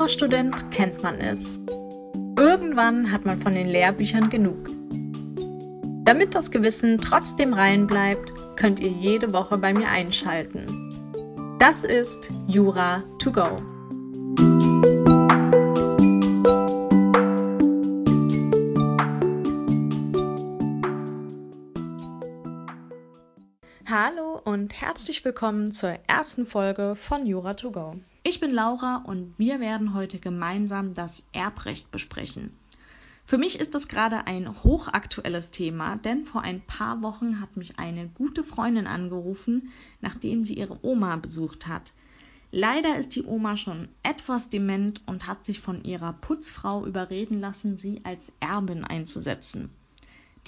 Jurastudent kennt man es. Irgendwann hat man von den Lehrbüchern genug. Damit das Gewissen trotzdem rein bleibt, könnt ihr jede Woche bei mir einschalten. Das ist Jura to go. Hallo und herzlich willkommen zur ersten Folge von Jura to go. Ich bin Laura und wir werden heute gemeinsam das Erbrecht besprechen. Für mich ist das gerade ein hochaktuelles Thema, denn vor ein paar Wochen hat mich eine gute Freundin angerufen, nachdem sie ihre Oma besucht hat. Leider ist die Oma schon etwas dement und hat sich von ihrer Putzfrau überreden lassen, sie als Erbin einzusetzen.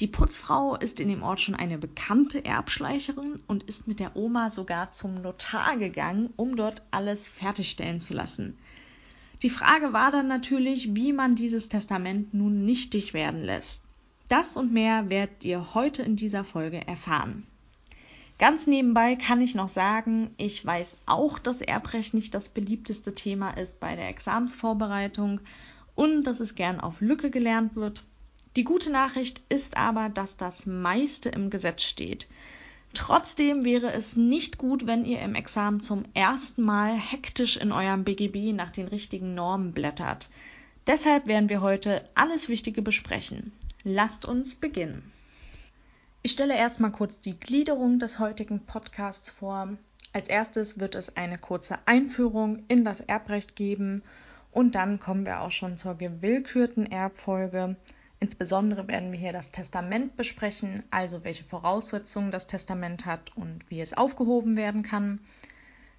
Die Putzfrau ist in dem Ort schon eine bekannte Erbschleicherin und ist mit der Oma sogar zum Notar gegangen, um dort alles fertigstellen zu lassen. Die Frage war dann natürlich, wie man dieses Testament nun nichtig werden lässt. Das und mehr werdet ihr heute in dieser Folge erfahren. Ganz nebenbei kann ich noch sagen, ich weiß auch, dass Erbrecht nicht das beliebteste Thema ist bei der Examensvorbereitung und dass es gern auf Lücke gelernt wird. Die gute Nachricht ist aber, dass das meiste im Gesetz steht. Trotzdem wäre es nicht gut, wenn ihr im Examen zum ersten Mal hektisch in eurem BGB nach den richtigen Normen blättert. Deshalb werden wir heute alles Wichtige besprechen. Lasst uns beginnen. Ich stelle erstmal kurz die Gliederung des heutigen Podcasts vor. Als erstes wird es eine kurze Einführung in das Erbrecht geben und dann kommen wir auch schon zur gewillkürten Erbfolge. Insbesondere werden wir hier das Testament besprechen, also welche Voraussetzungen das Testament hat und wie es aufgehoben werden kann.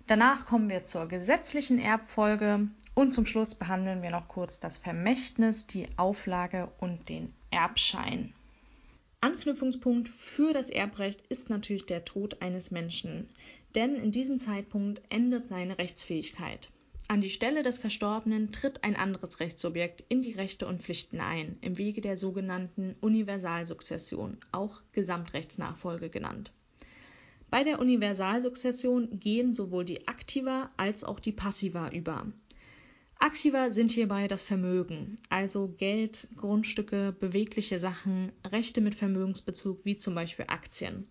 Danach kommen wir zur gesetzlichen Erbfolge und zum Schluss behandeln wir noch kurz das Vermächtnis, die Auflage und den Erbschein. Anknüpfungspunkt für das Erbrecht ist natürlich der Tod eines Menschen, denn in diesem Zeitpunkt endet seine Rechtsfähigkeit. An die Stelle des Verstorbenen tritt ein anderes Rechtssubjekt in die Rechte und Pflichten ein, im Wege der sogenannten Universalsukzession, auch Gesamtrechtsnachfolge genannt. Bei der Universalsukzession gehen sowohl die Aktiva als auch die Passiva über. Aktiva sind hierbei das Vermögen, also Geld, Grundstücke, bewegliche Sachen, Rechte mit Vermögensbezug wie zum Beispiel Aktien.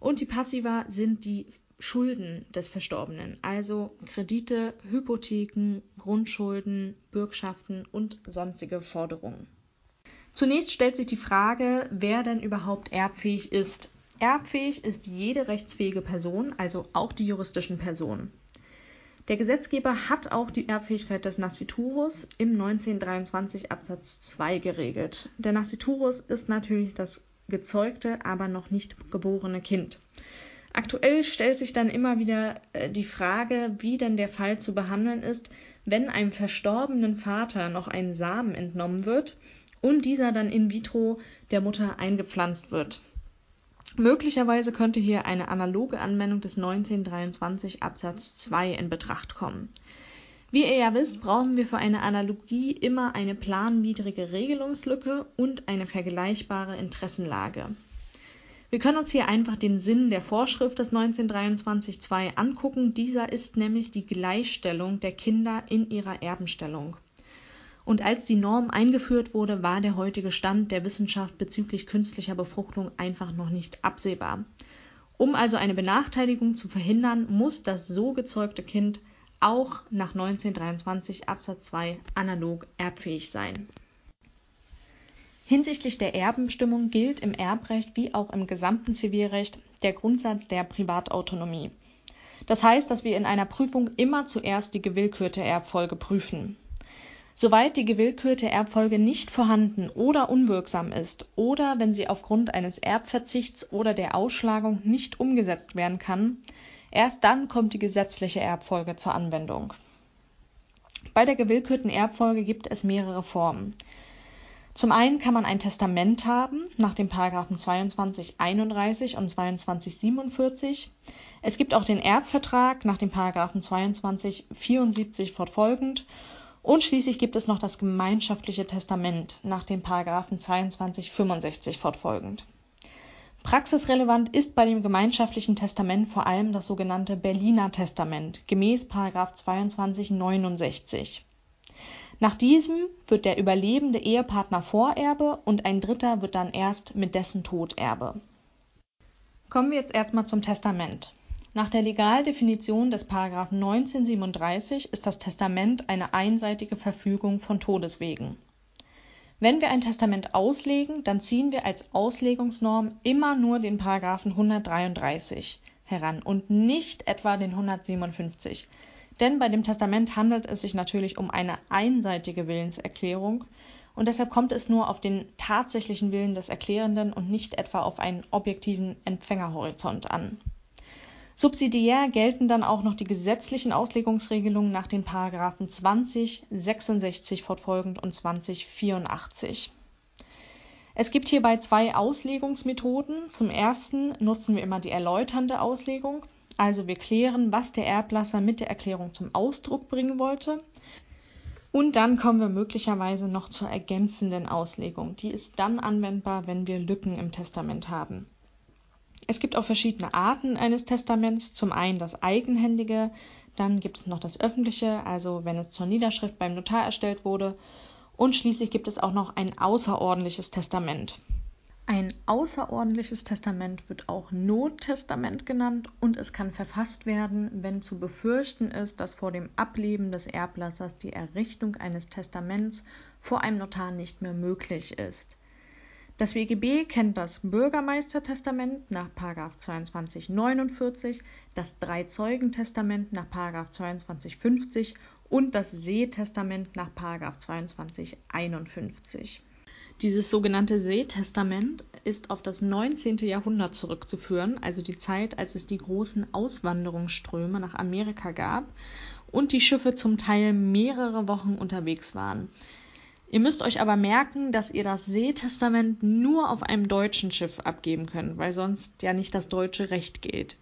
Und die Passiva sind die Schulden des Verstorbenen, also Kredite, Hypotheken, Grundschulden, Bürgschaften und sonstige Forderungen. Zunächst stellt sich die Frage, wer denn überhaupt erbfähig ist. Erbfähig ist jede rechtsfähige Person, also auch die juristischen Personen. Der Gesetzgeber hat auch die Erbfähigkeit des Nasciturus im 1923 Absatz 2 geregelt. Der Nasciturus ist natürlich das gezeugte, aber noch nicht geborene Kind. Aktuell stellt sich dann immer wieder äh, die Frage, wie denn der Fall zu behandeln ist, wenn einem verstorbenen Vater noch ein Samen entnommen wird und dieser dann in vitro der Mutter eingepflanzt wird. Möglicherweise könnte hier eine analoge Anwendung des 1923 Absatz 2 in Betracht kommen. Wie ihr ja wisst, brauchen wir für eine Analogie immer eine planwidrige Regelungslücke und eine vergleichbare Interessenlage. Wir können uns hier einfach den Sinn der Vorschrift des 1923.2 angucken. Dieser ist nämlich die Gleichstellung der Kinder in ihrer Erbenstellung. Und als die Norm eingeführt wurde, war der heutige Stand der Wissenschaft bezüglich künstlicher Befruchtung einfach noch nicht absehbar. Um also eine Benachteiligung zu verhindern, muss das so gezeugte Kind auch nach 1923 Absatz 2 analog erbfähig sein. Hinsichtlich der Erbenbestimmung gilt im Erbrecht wie auch im gesamten Zivilrecht der Grundsatz der Privatautonomie. Das heißt, dass wir in einer Prüfung immer zuerst die gewillkürte Erbfolge prüfen. Soweit die gewillkürte Erbfolge nicht vorhanden oder unwirksam ist oder wenn sie aufgrund eines Erbverzichts oder der Ausschlagung nicht umgesetzt werden kann, erst dann kommt die gesetzliche Erbfolge zur Anwendung. Bei der gewillkürten Erbfolge gibt es mehrere Formen. Zum einen kann man ein Testament haben nach den Paragraphen 2231 und 2247. Es gibt auch den Erbvertrag nach den Paragraphen 2274 fortfolgend und schließlich gibt es noch das gemeinschaftliche Testament nach den Paragraphen 2265 fortfolgend. Praxisrelevant ist bei dem gemeinschaftlichen Testament vor allem das sogenannte Berliner Testament gemäß Paragraph 2269. Nach diesem wird der überlebende Ehepartner Vorerbe und ein Dritter wird dann erst mit dessen Tod Erbe. Kommen wir jetzt erstmal zum Testament. Nach der Legaldefinition des § 1937 ist das Testament eine einseitige Verfügung von Todeswegen. Wenn wir ein Testament auslegen, dann ziehen wir als Auslegungsnorm immer nur den § 133 heran und nicht etwa den 157. Denn bei dem Testament handelt es sich natürlich um eine einseitige Willenserklärung und deshalb kommt es nur auf den tatsächlichen Willen des Erklärenden und nicht etwa auf einen objektiven Empfängerhorizont an Subsidiär gelten dann auch noch die gesetzlichen Auslegungsregelungen nach den Paragraphen 20, 66 fortfolgend und 2084. Es gibt hierbei zwei Auslegungsmethoden. Zum ersten nutzen wir immer die erläuternde Auslegung, also wir klären, was der Erblasser mit der Erklärung zum Ausdruck bringen wollte. Und dann kommen wir möglicherweise noch zur ergänzenden Auslegung. Die ist dann anwendbar, wenn wir Lücken im Testament haben. Es gibt auch verschiedene Arten eines Testaments. Zum einen das eigenhändige, dann gibt es noch das öffentliche, also wenn es zur Niederschrift beim Notar erstellt wurde. Und schließlich gibt es auch noch ein außerordentliches Testament. Ein außerordentliches Testament wird auch Nottestament genannt und es kann verfasst werden, wenn zu befürchten ist, dass vor dem Ableben des Erblassers die Errichtung eines Testaments vor einem Notar nicht mehr möglich ist. Das WGB kennt das Bürgermeistertestament nach 2249, das Drei-Zeugen-Testament nach 2250 und das Seetestament nach 2251. Dieses sogenannte Seetestament ist auf das 19. Jahrhundert zurückzuführen, also die Zeit, als es die großen Auswanderungsströme nach Amerika gab und die Schiffe zum Teil mehrere Wochen unterwegs waren. Ihr müsst euch aber merken, dass ihr das Seetestament nur auf einem deutschen Schiff abgeben könnt, weil sonst ja nicht das deutsche Recht gilt.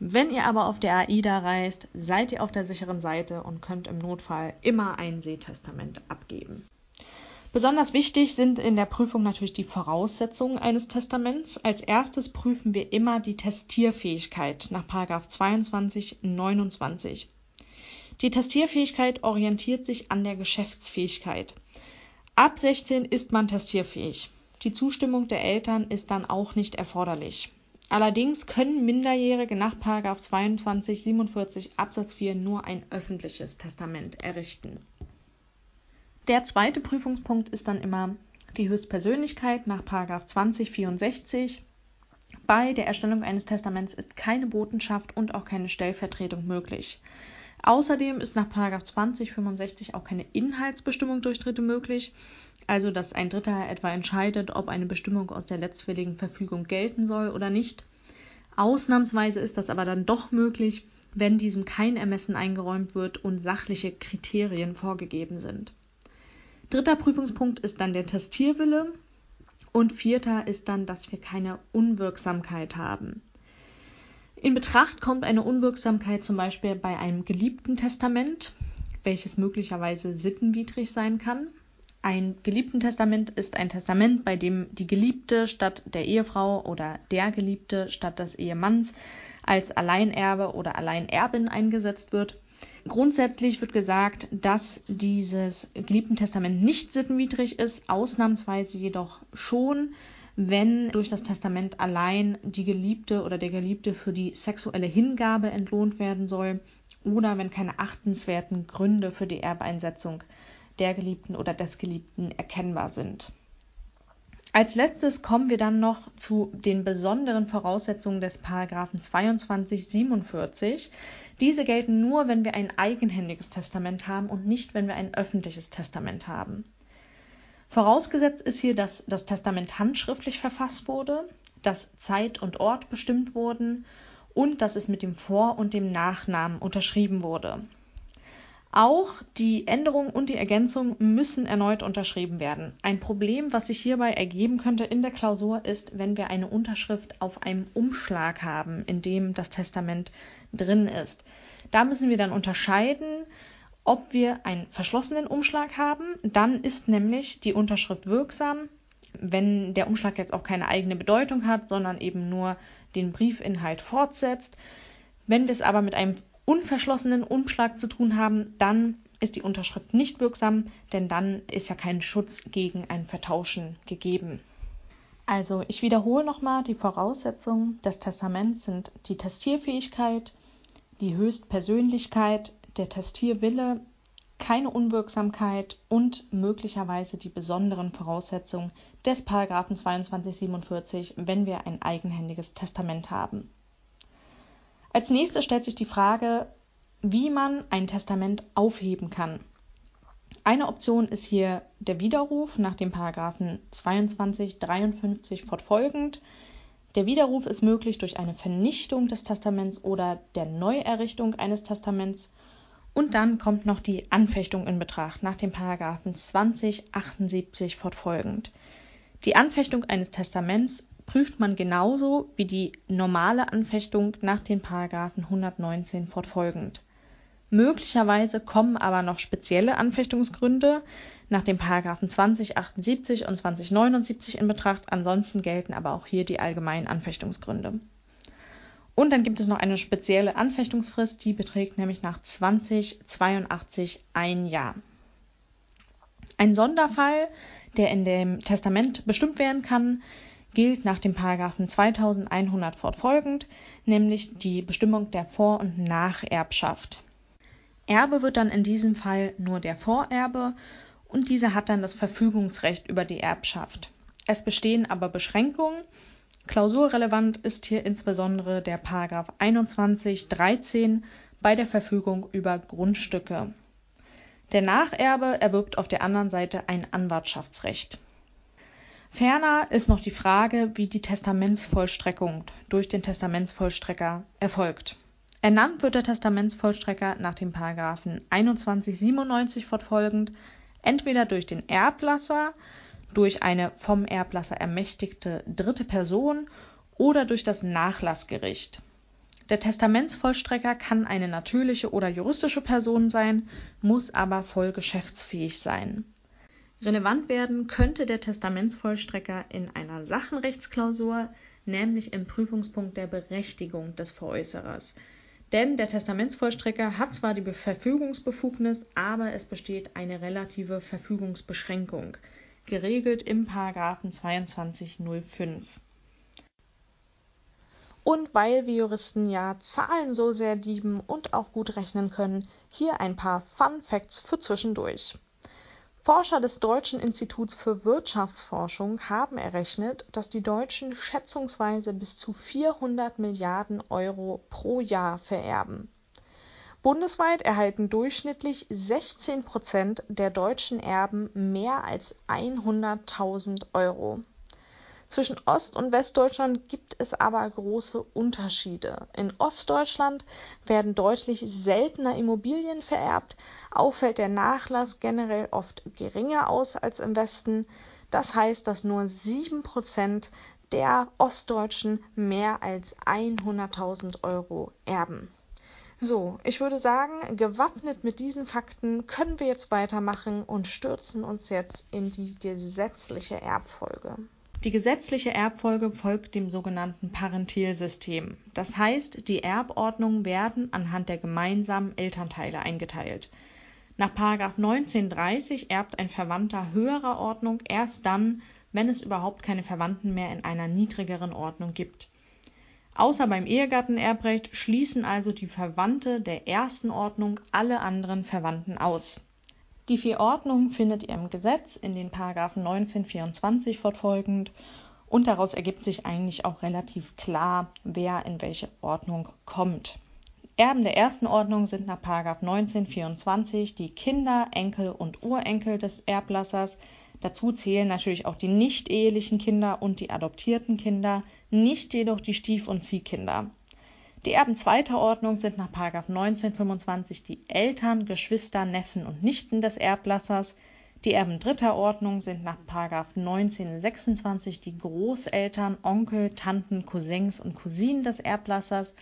Wenn ihr aber auf der AIDA reist, seid ihr auf der sicheren Seite und könnt im Notfall immer ein Seetestament abgeben. Besonders wichtig sind in der Prüfung natürlich die Voraussetzungen eines Testaments. Als erstes prüfen wir immer die Testierfähigkeit nach 22 29. Die Testierfähigkeit orientiert sich an der Geschäftsfähigkeit. Ab 16 ist man testierfähig. Die Zustimmung der Eltern ist dann auch nicht erforderlich. Allerdings können Minderjährige nach 22 47 Absatz 4 nur ein öffentliches Testament errichten. Der zweite Prüfungspunkt ist dann immer die Höchstpersönlichkeit nach 20 64. Bei der Erstellung eines Testaments ist keine Botenschaft und auch keine Stellvertretung möglich. Außerdem ist nach 2065 auch keine Inhaltsbestimmung durch Dritte möglich, also dass ein Dritter etwa entscheidet, ob eine Bestimmung aus der letztfälligen Verfügung gelten soll oder nicht. Ausnahmsweise ist das aber dann doch möglich, wenn diesem kein Ermessen eingeräumt wird und sachliche Kriterien vorgegeben sind. Dritter Prüfungspunkt ist dann der Testierwille und vierter ist dann, dass wir keine Unwirksamkeit haben. In Betracht kommt eine Unwirksamkeit zum Beispiel bei einem geliebten Testament, welches möglicherweise sittenwidrig sein kann. Ein geliebten Testament ist ein Testament, bei dem die Geliebte statt der Ehefrau oder der Geliebte statt des Ehemanns als Alleinerbe oder Alleinerbin eingesetzt wird. Grundsätzlich wird gesagt, dass dieses geliebten Testament nicht sittenwidrig ist, ausnahmsweise jedoch schon, wenn durch das Testament allein die Geliebte oder der Geliebte für die sexuelle Hingabe entlohnt werden soll oder wenn keine achtenswerten Gründe für die Erbeinsetzung der Geliebten oder des Geliebten erkennbar sind. Als letztes kommen wir dann noch zu den besonderen Voraussetzungen des Paragraphen 2247. Diese gelten nur, wenn wir ein eigenhändiges Testament haben und nicht, wenn wir ein öffentliches Testament haben. Vorausgesetzt ist hier, dass das Testament handschriftlich verfasst wurde, dass Zeit und Ort bestimmt wurden und dass es mit dem Vor- und dem Nachnamen unterschrieben wurde. Auch die Änderung und die Ergänzung müssen erneut unterschrieben werden. Ein Problem, was sich hierbei ergeben könnte in der Klausur, ist, wenn wir eine Unterschrift auf einem Umschlag haben, in dem das Testament drin ist. Da müssen wir dann unterscheiden, ob wir einen verschlossenen Umschlag haben. Dann ist nämlich die Unterschrift wirksam, wenn der Umschlag jetzt auch keine eigene Bedeutung hat, sondern eben nur den Briefinhalt fortsetzt. Wenn wir es aber mit einem unverschlossenen Umschlag zu tun haben, dann ist die Unterschrift nicht wirksam, denn dann ist ja kein Schutz gegen ein Vertauschen gegeben. Also ich wiederhole nochmal, die Voraussetzungen des Testaments sind die Testierfähigkeit, die Höchstpersönlichkeit, der Testierwille, keine Unwirksamkeit und möglicherweise die besonderen Voraussetzungen des Paragraphen 2247, wenn wir ein eigenhändiges Testament haben. Als nächstes stellt sich die Frage, wie man ein Testament aufheben kann. Eine Option ist hier der Widerruf nach dem Paragraphen 22, 53 fortfolgend. Der Widerruf ist möglich durch eine Vernichtung des Testaments oder der Neuerrichtung eines Testaments. Und dann kommt noch die Anfechtung in Betracht nach dem Paragraphen 20, 78 fortfolgend. Die Anfechtung eines Testaments prüft man genauso wie die normale Anfechtung nach den Paragraphen 119 fortfolgend. Möglicherweise kommen aber noch spezielle Anfechtungsgründe nach den Paragraphen 2078 und 2079 in Betracht. Ansonsten gelten aber auch hier die allgemeinen Anfechtungsgründe. Und dann gibt es noch eine spezielle Anfechtungsfrist, die beträgt nämlich nach 2082 ein Jahr. Ein Sonderfall, der in dem Testament bestimmt werden kann, gilt nach dem Paragraphen 2100 fortfolgend, nämlich die Bestimmung der Vor- und Nacherbschaft. Erbe wird dann in diesem Fall nur der Vorerbe und dieser hat dann das Verfügungsrecht über die Erbschaft. Es bestehen aber Beschränkungen. Klausurrelevant ist hier insbesondere der Paragraph 21 13 bei der Verfügung über Grundstücke. Der Nacherbe erwirbt auf der anderen Seite ein Anwartschaftsrecht. Ferner ist noch die Frage, wie die Testamentsvollstreckung durch den Testamentsvollstrecker erfolgt. Ernannt wird der Testamentsvollstrecker nach dem Paragraphen 2197 fortfolgend entweder durch den Erblasser, durch eine vom Erblasser ermächtigte dritte Person oder durch das Nachlassgericht. Der Testamentsvollstrecker kann eine natürliche oder juristische Person sein, muss aber voll geschäftsfähig sein. Relevant werden könnte der Testamentsvollstrecker in einer Sachenrechtsklausur, nämlich im Prüfungspunkt der Berechtigung des Veräußerers. Denn der Testamentsvollstrecker hat zwar die Verfügungsbefugnis, aber es besteht eine relative Verfügungsbeschränkung, geregelt im Paragraphen 2205. Und weil wir Juristen ja Zahlen so sehr lieben und auch gut rechnen können, hier ein paar Fun Facts für zwischendurch. Forscher des Deutschen Instituts für Wirtschaftsforschung haben errechnet, dass die Deutschen schätzungsweise bis zu 400 Milliarden Euro pro Jahr vererben. Bundesweit erhalten durchschnittlich 16 Prozent der deutschen Erben mehr als 100.000 Euro zwischen Ost- und Westdeutschland gibt es aber große Unterschiede. In Ostdeutschland werden deutlich seltener Immobilien vererbt, auch fällt der Nachlass generell oft geringer aus als im Westen. Das heißt, dass nur 7% der Ostdeutschen mehr als 100.000 Euro erben. So, ich würde sagen, gewappnet mit diesen Fakten können wir jetzt weitermachen und stürzen uns jetzt in die gesetzliche Erbfolge. Die gesetzliche Erbfolge folgt dem sogenannten Parentelsystem. Das heißt, die Erbordnungen werden anhand der gemeinsamen Elternteile eingeteilt. Nach 1930 erbt ein Verwandter höherer Ordnung erst dann, wenn es überhaupt keine Verwandten mehr in einer niedrigeren Ordnung gibt. Außer beim Ehegattenerbrecht schließen also die Verwandte der ersten Ordnung alle anderen Verwandten aus die Verordnung findet ihr im Gesetz in den Paragraphen 1924 fortfolgend und daraus ergibt sich eigentlich auch relativ klar, wer in welche Ordnung kommt. Erben der ersten Ordnung sind nach 1924 die Kinder, Enkel und Urenkel des Erblassers. Dazu zählen natürlich auch die nicht ehelichen Kinder und die adoptierten Kinder, nicht jedoch die Stief- und Ziehkinder. Die Erben zweiter Ordnung sind nach 1925 die Eltern, Geschwister, Neffen und Nichten des Erblassers. Die Erben dritter Ordnung sind nach 1926 die Großeltern, Onkel, Tanten, Cousins und Cousinen des Erblassers.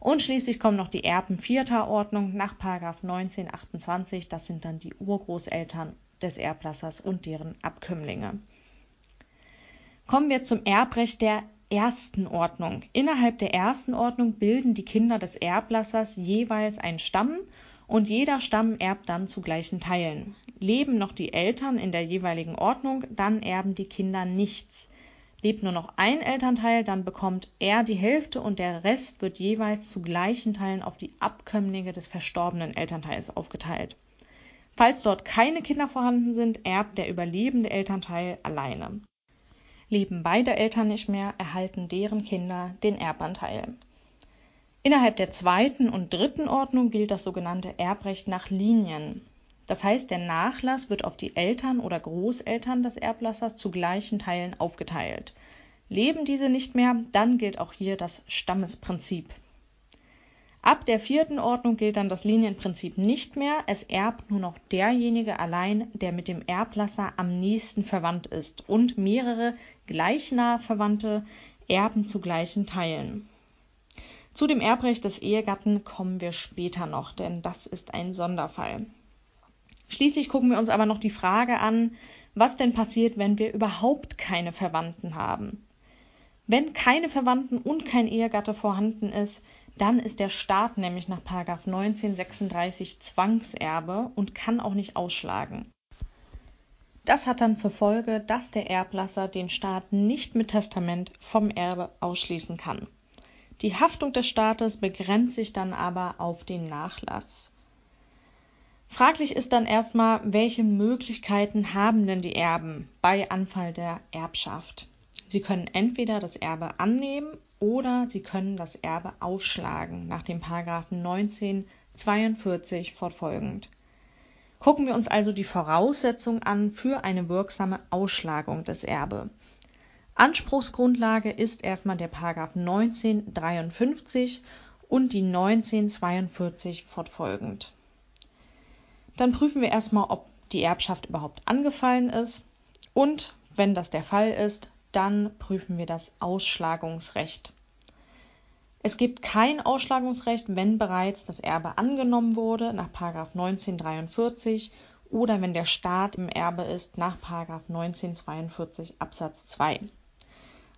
Und schließlich kommen noch die Erben vierter Ordnung nach 1928. Das sind dann die Urgroßeltern des Erblassers und deren Abkömmlinge. Kommen wir zum Erbrecht der ersten Ordnung. Innerhalb der ersten Ordnung bilden die Kinder des Erblassers jeweils einen Stamm und jeder Stamm erbt dann zu gleichen Teilen. Leben noch die Eltern in der jeweiligen Ordnung, dann erben die Kinder nichts. Lebt nur noch ein Elternteil, dann bekommt er die Hälfte und der Rest wird jeweils zu gleichen Teilen auf die Abkömmlinge des verstorbenen Elternteils aufgeteilt. Falls dort keine Kinder vorhanden sind, erbt der überlebende Elternteil alleine. Leben beide Eltern nicht mehr, erhalten deren Kinder den Erbanteil. Innerhalb der zweiten und dritten Ordnung gilt das sogenannte Erbrecht nach Linien. Das heißt, der Nachlass wird auf die Eltern oder Großeltern des Erblassers zu gleichen Teilen aufgeteilt. Leben diese nicht mehr, dann gilt auch hier das Stammesprinzip. Ab der vierten Ordnung gilt dann das Linienprinzip nicht mehr. Es erbt nur noch derjenige allein, der mit dem Erblasser am nächsten verwandt ist und mehrere gleichnah Verwandte erben zu gleichen Teilen. Zu dem Erbrecht des Ehegatten kommen wir später noch, denn das ist ein Sonderfall. Schließlich gucken wir uns aber noch die Frage an, was denn passiert, wenn wir überhaupt keine Verwandten haben. Wenn keine Verwandten und kein Ehegatte vorhanden ist, dann ist der Staat nämlich nach 1936 Zwangserbe und kann auch nicht ausschlagen. Das hat dann zur Folge, dass der Erblasser den Staat nicht mit Testament vom Erbe ausschließen kann. Die Haftung des Staates begrenzt sich dann aber auf den Nachlass. Fraglich ist dann erstmal, welche Möglichkeiten haben denn die Erben bei Anfall der Erbschaft? Sie können entweder das Erbe annehmen oder sie können das Erbe ausschlagen nach dem Paragraphen 1942 fortfolgend. Gucken wir uns also die Voraussetzung an für eine wirksame Ausschlagung des Erbe. Anspruchsgrundlage ist erstmal der Paragraph 1953 und die 1942 fortfolgend. Dann prüfen wir erstmal, ob die Erbschaft überhaupt angefallen ist und wenn das der Fall ist, dann prüfen wir das Ausschlagungsrecht. Es gibt kein Ausschlagungsrecht, wenn bereits das Erbe angenommen wurde nach 1943 oder wenn der Staat im Erbe ist nach 1942 Absatz 2.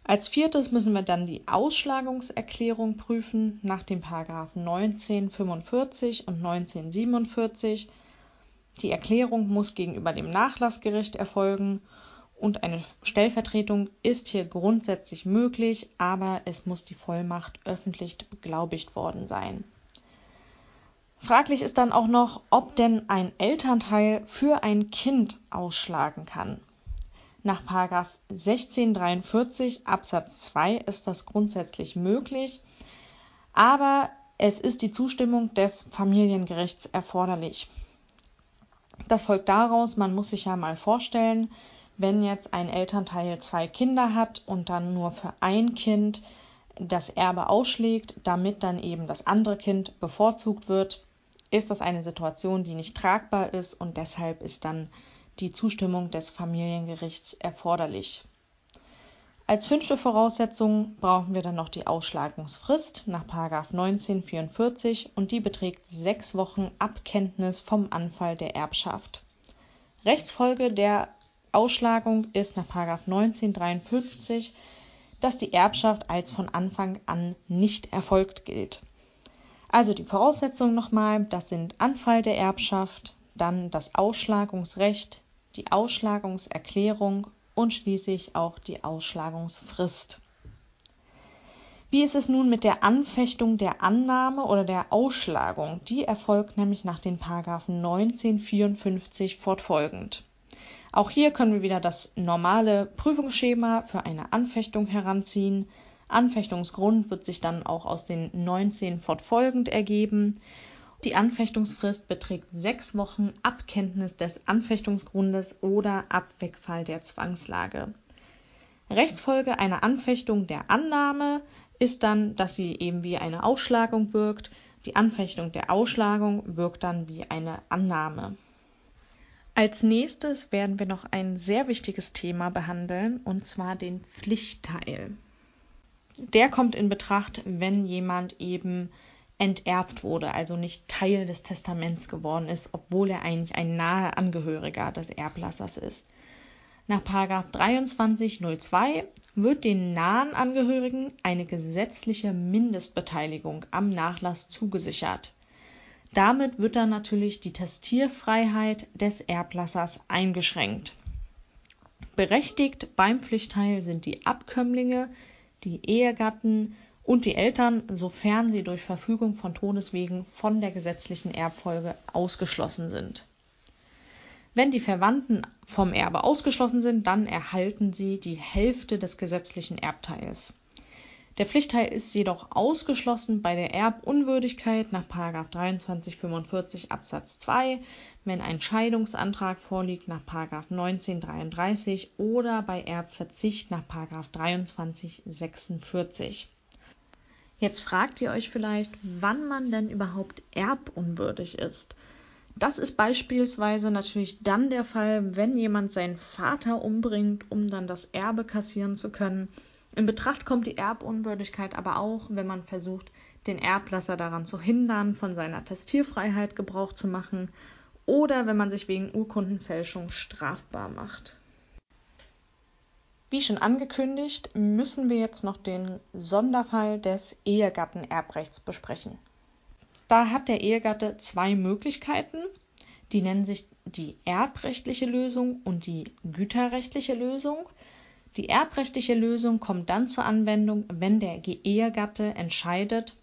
Als viertes müssen wir dann die Ausschlagungserklärung prüfen nach den Paragraphen 1945 und 1947. Die Erklärung muss gegenüber dem Nachlassgericht erfolgen und eine Stellvertretung ist hier grundsätzlich möglich, aber es muss die Vollmacht öffentlich beglaubigt worden sein. Fraglich ist dann auch noch, ob denn ein Elternteil für ein Kind ausschlagen kann. Nach 1643 Absatz 2 ist das grundsätzlich möglich, aber es ist die Zustimmung des Familiengerichts erforderlich. Das folgt daraus, man muss sich ja mal vorstellen, wenn jetzt ein Elternteil zwei Kinder hat und dann nur für ein Kind das Erbe ausschlägt, damit dann eben das andere Kind bevorzugt wird, ist das eine Situation, die nicht tragbar ist und deshalb ist dann die Zustimmung des Familiengerichts erforderlich. Als fünfte Voraussetzung brauchen wir dann noch die Ausschlagungsfrist nach 1944 und die beträgt sechs Wochen ab Kenntnis vom Anfall der Erbschaft. Rechtsfolge der Ausschlagung ist nach 1953, dass die Erbschaft als von Anfang an nicht erfolgt gilt. Also die Voraussetzungen nochmal, das sind Anfall der Erbschaft, dann das Ausschlagungsrecht, die Ausschlagungserklärung und schließlich auch die Ausschlagungsfrist. Wie ist es nun mit der Anfechtung der Annahme oder der Ausschlagung? Die erfolgt nämlich nach den Paragraphen 1954 fortfolgend. Auch hier können wir wieder das normale Prüfungsschema für eine Anfechtung heranziehen. Anfechtungsgrund wird sich dann auch aus den 19 fortfolgend ergeben. Die Anfechtungsfrist beträgt sechs Wochen ab Kenntnis des Anfechtungsgrundes oder ab Wegfall der Zwangslage. Rechtsfolge einer Anfechtung der Annahme ist dann, dass sie eben wie eine Ausschlagung wirkt. Die Anfechtung der Ausschlagung wirkt dann wie eine Annahme. Als nächstes werden wir noch ein sehr wichtiges Thema behandeln, und zwar den Pflichtteil. Der kommt in Betracht, wenn jemand eben enterbt wurde, also nicht Teil des Testaments geworden ist, obwohl er eigentlich ein naher Angehöriger des Erblassers ist. Nach 2302 wird den nahen Angehörigen eine gesetzliche Mindestbeteiligung am Nachlass zugesichert. Damit wird dann natürlich die Testierfreiheit des Erblassers eingeschränkt. Berechtigt beim Pflichtteil sind die Abkömmlinge, die Ehegatten und die Eltern, sofern sie durch Verfügung von Todeswegen von der gesetzlichen Erbfolge ausgeschlossen sind. Wenn die Verwandten vom Erbe ausgeschlossen sind, dann erhalten sie die Hälfte des gesetzlichen Erbteils. Der Pflichtteil ist jedoch ausgeschlossen bei der Erbunwürdigkeit nach 2345 Absatz 2, wenn ein Scheidungsantrag vorliegt nach 1933 oder bei Erbverzicht nach 2346. Jetzt fragt ihr euch vielleicht, wann man denn überhaupt erbunwürdig ist. Das ist beispielsweise natürlich dann der Fall, wenn jemand seinen Vater umbringt, um dann das Erbe kassieren zu können. In Betracht kommt die Erbunwürdigkeit aber auch, wenn man versucht, den Erblasser daran zu hindern, von seiner Testierfreiheit Gebrauch zu machen oder wenn man sich wegen Urkundenfälschung strafbar macht. Wie schon angekündigt, müssen wir jetzt noch den Sonderfall des Ehegattenerbrechts besprechen. Da hat der Ehegatte zwei Möglichkeiten. Die nennen sich die erbrechtliche Lösung und die güterrechtliche Lösung. Die erbrechtliche Lösung kommt dann zur Anwendung, wenn der Ehegatte entscheidet,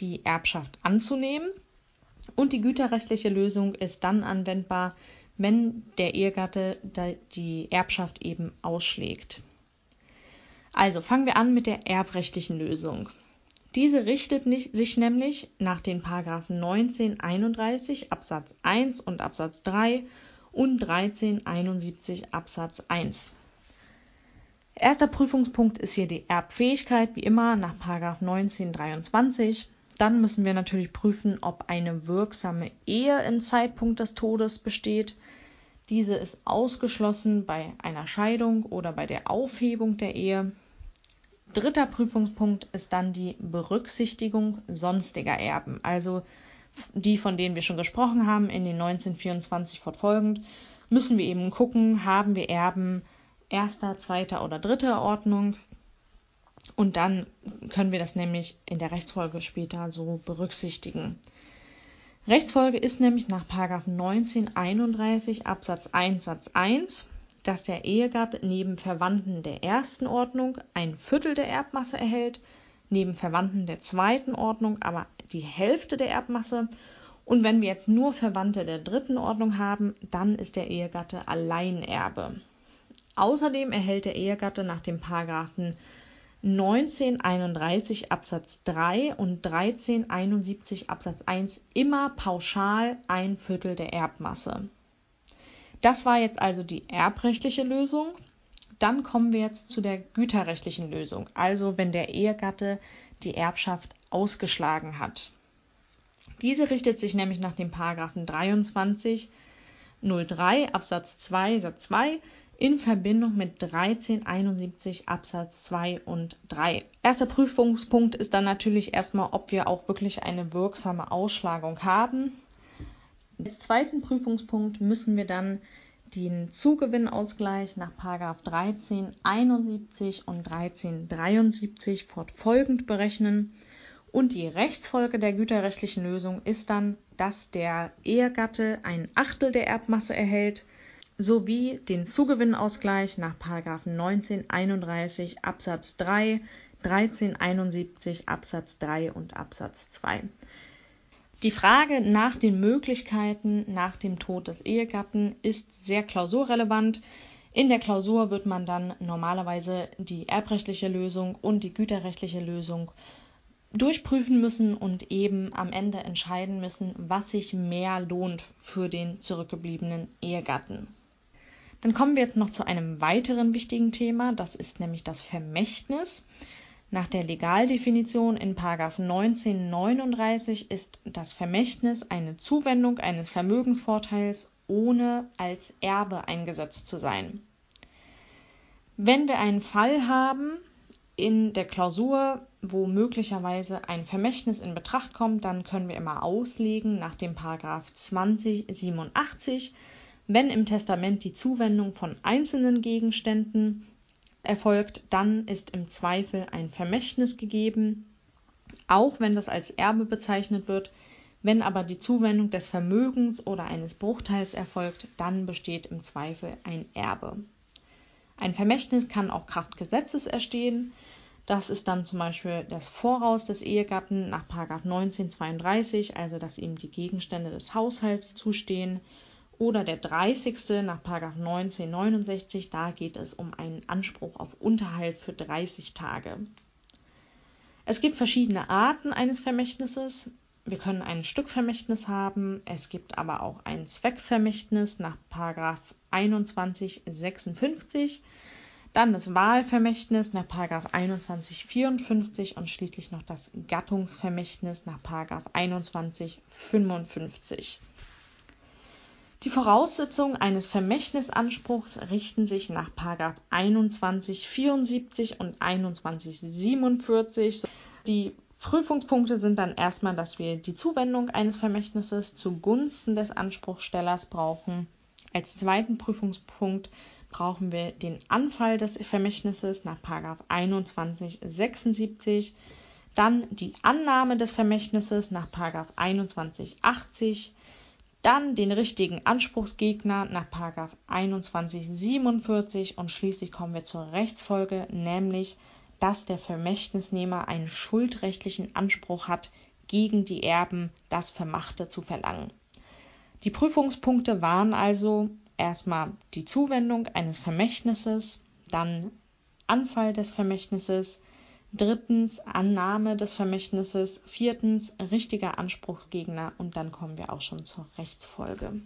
die Erbschaft anzunehmen. Und die güterrechtliche Lösung ist dann anwendbar, wenn der Ehegatte die Erbschaft eben ausschlägt. Also fangen wir an mit der erbrechtlichen Lösung. Diese richtet sich nämlich nach den Paragraphen 1931 Absatz 1 und Absatz 3 und 1371 Absatz 1. Erster Prüfungspunkt ist hier die Erbfähigkeit, wie immer nach 1923. Dann müssen wir natürlich prüfen, ob eine wirksame Ehe im Zeitpunkt des Todes besteht. Diese ist ausgeschlossen bei einer Scheidung oder bei der Aufhebung der Ehe. Dritter Prüfungspunkt ist dann die Berücksichtigung sonstiger Erben, also die, von denen wir schon gesprochen haben, in den 1924 fortfolgend, müssen wir eben gucken, haben wir Erben erster, zweiter oder dritter Ordnung. Und dann können wir das nämlich in der Rechtsfolge später so berücksichtigen. Rechtsfolge ist nämlich nach 1931 Absatz 1 Satz 1 dass der Ehegatte neben Verwandten der ersten Ordnung ein Viertel der Erbmasse erhält, neben Verwandten der zweiten Ordnung aber die Hälfte der Erbmasse. Und wenn wir jetzt nur Verwandte der dritten Ordnung haben, dann ist der Ehegatte Alleinerbe. Außerdem erhält der Ehegatte nach dem Paragraphen 1931 Absatz 3 und 1371 Absatz 1 immer pauschal ein Viertel der Erbmasse. Das war jetzt also die erbrechtliche Lösung. Dann kommen wir jetzt zu der güterrechtlichen Lösung, also wenn der Ehegatte die Erbschaft ausgeschlagen hat. Diese richtet sich nämlich nach dem Paragraphen 23 03 Absatz 2 Satz 2 in Verbindung mit 1371 Absatz 2 und 3. Erster Prüfungspunkt ist dann natürlich erstmal, ob wir auch wirklich eine wirksame Ausschlagung haben. Als zweiten Prüfungspunkt müssen wir dann den Zugewinnausgleich nach 1371 und 1373 fortfolgend berechnen. Und die Rechtsfolge der güterrechtlichen Lösung ist dann, dass der Ehegatte ein Achtel der Erbmasse erhält, sowie den Zugewinnausgleich nach 1931 Absatz 3, 1371 Absatz 3 und Absatz 2. Die Frage nach den Möglichkeiten nach dem Tod des Ehegatten ist sehr klausurrelevant. In der Klausur wird man dann normalerweise die erbrechtliche Lösung und die güterrechtliche Lösung durchprüfen müssen und eben am Ende entscheiden müssen, was sich mehr lohnt für den zurückgebliebenen Ehegatten. Dann kommen wir jetzt noch zu einem weiteren wichtigen Thema, das ist nämlich das Vermächtnis. Nach der Legaldefinition in 1939 ist das Vermächtnis eine Zuwendung eines Vermögensvorteils, ohne als Erbe eingesetzt zu sein. Wenn wir einen Fall haben in der Klausur, wo möglicherweise ein Vermächtnis in Betracht kommt, dann können wir immer auslegen nach dem Paragraph 2087, wenn im Testament die Zuwendung von einzelnen Gegenständen erfolgt, dann ist im Zweifel ein Vermächtnis gegeben, auch wenn das als Erbe bezeichnet wird, Wenn aber die Zuwendung des Vermögens oder eines Bruchteils erfolgt, dann besteht im Zweifel ein Erbe. Ein Vermächtnis kann auch Kraft Gesetzes erstehen. Das ist dann zum Beispiel das Voraus des Ehegatten nach 1932, also dass ihm die Gegenstände des Haushalts zustehen. Oder der 30. nach 1969, da geht es um einen Anspruch auf Unterhalt für 30 Tage. Es gibt verschiedene Arten eines Vermächtnisses. Wir können ein Stückvermächtnis haben. Es gibt aber auch ein Zweckvermächtnis nach 2156. Dann das Wahlvermächtnis nach 2154 und schließlich noch das Gattungsvermächtnis nach 2155. Die Voraussetzungen eines Vermächtnisanspruchs richten sich nach 2174 und 2147. Die Prüfungspunkte sind dann erstmal, dass wir die Zuwendung eines Vermächtnisses zugunsten des Anspruchstellers brauchen. Als zweiten Prüfungspunkt brauchen wir den Anfall des Vermächtnisses nach 2176, dann die Annahme des Vermächtnisses nach 2180, dann den richtigen Anspruchsgegner nach 2147 und schließlich kommen wir zur Rechtsfolge, nämlich dass der Vermächtnisnehmer einen schuldrechtlichen Anspruch hat, gegen die Erben das Vermachte zu verlangen. Die Prüfungspunkte waren also erstmal die Zuwendung eines Vermächtnisses, dann Anfall des Vermächtnisses, drittens Annahme des Vermächtnisses, viertens richtiger Anspruchsgegner und dann kommen wir auch schon zur Rechtsfolge.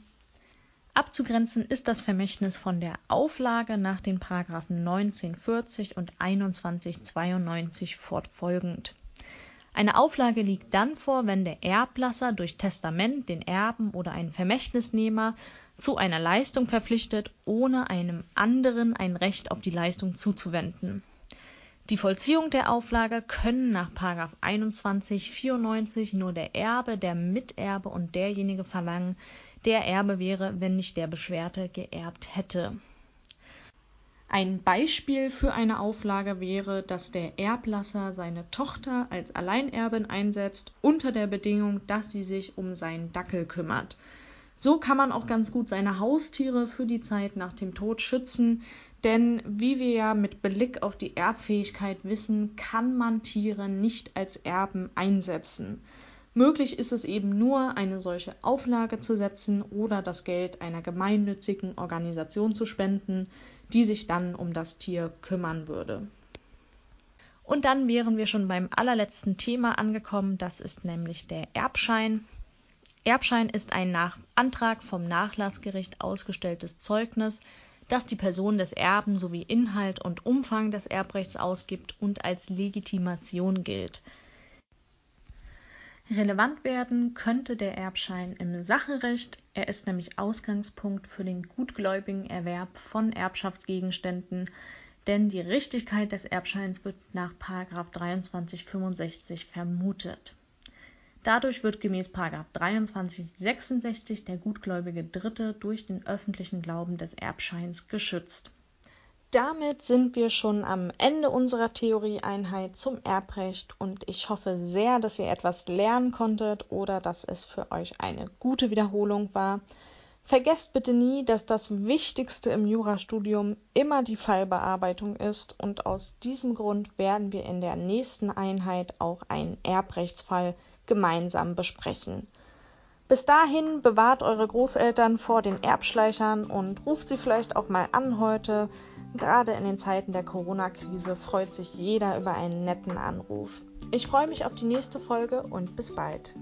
Abzugrenzen ist das Vermächtnis von der Auflage nach den Paragraphen 1940 und 2192 fortfolgend. Eine Auflage liegt dann vor, wenn der Erblasser durch Testament den Erben oder einen Vermächtnisnehmer zu einer Leistung verpflichtet, ohne einem anderen ein Recht auf die Leistung zuzuwenden. Die Vollziehung der Auflage können nach 2194 nur der Erbe, der Miterbe und derjenige verlangen, der Erbe wäre, wenn nicht der Beschwerte geerbt hätte. Ein Beispiel für eine Auflage wäre, dass der Erblasser seine Tochter als Alleinerbin einsetzt, unter der Bedingung, dass sie sich um seinen Dackel kümmert. So kann man auch ganz gut seine Haustiere für die Zeit nach dem Tod schützen, denn wie wir ja mit Blick auf die Erbfähigkeit wissen, kann man Tiere nicht als Erben einsetzen. Möglich ist es eben nur, eine solche Auflage zu setzen oder das Geld einer gemeinnützigen Organisation zu spenden, die sich dann um das Tier kümmern würde. Und dann wären wir schon beim allerletzten Thema angekommen, das ist nämlich der Erbschein. Erbschein ist ein nach Antrag vom Nachlassgericht ausgestelltes Zeugnis, das die Person des Erben sowie Inhalt und Umfang des Erbrechts ausgibt und als Legitimation gilt. Relevant werden könnte der Erbschein im Sacherecht, er ist nämlich Ausgangspunkt für den gutgläubigen Erwerb von Erbschaftsgegenständen, denn die Richtigkeit des Erbscheins wird nach 2365 vermutet. Dadurch wird gemäß 2366 der gutgläubige Dritte durch den öffentlichen Glauben des Erbscheins geschützt damit sind wir schon am Ende unserer Theorieeinheit zum Erbrecht und ich hoffe sehr, dass ihr etwas lernen konntet oder dass es für euch eine gute Wiederholung war. Vergesst bitte nie, dass das Wichtigste im Jurastudium immer die Fallbearbeitung ist und aus diesem Grund werden wir in der nächsten Einheit auch einen Erbrechtsfall gemeinsam besprechen. Bis dahin bewahrt eure Großeltern vor den Erbschleichern und ruft sie vielleicht auch mal an heute. Gerade in den Zeiten der Corona-Krise freut sich jeder über einen netten Anruf. Ich freue mich auf die nächste Folge und bis bald.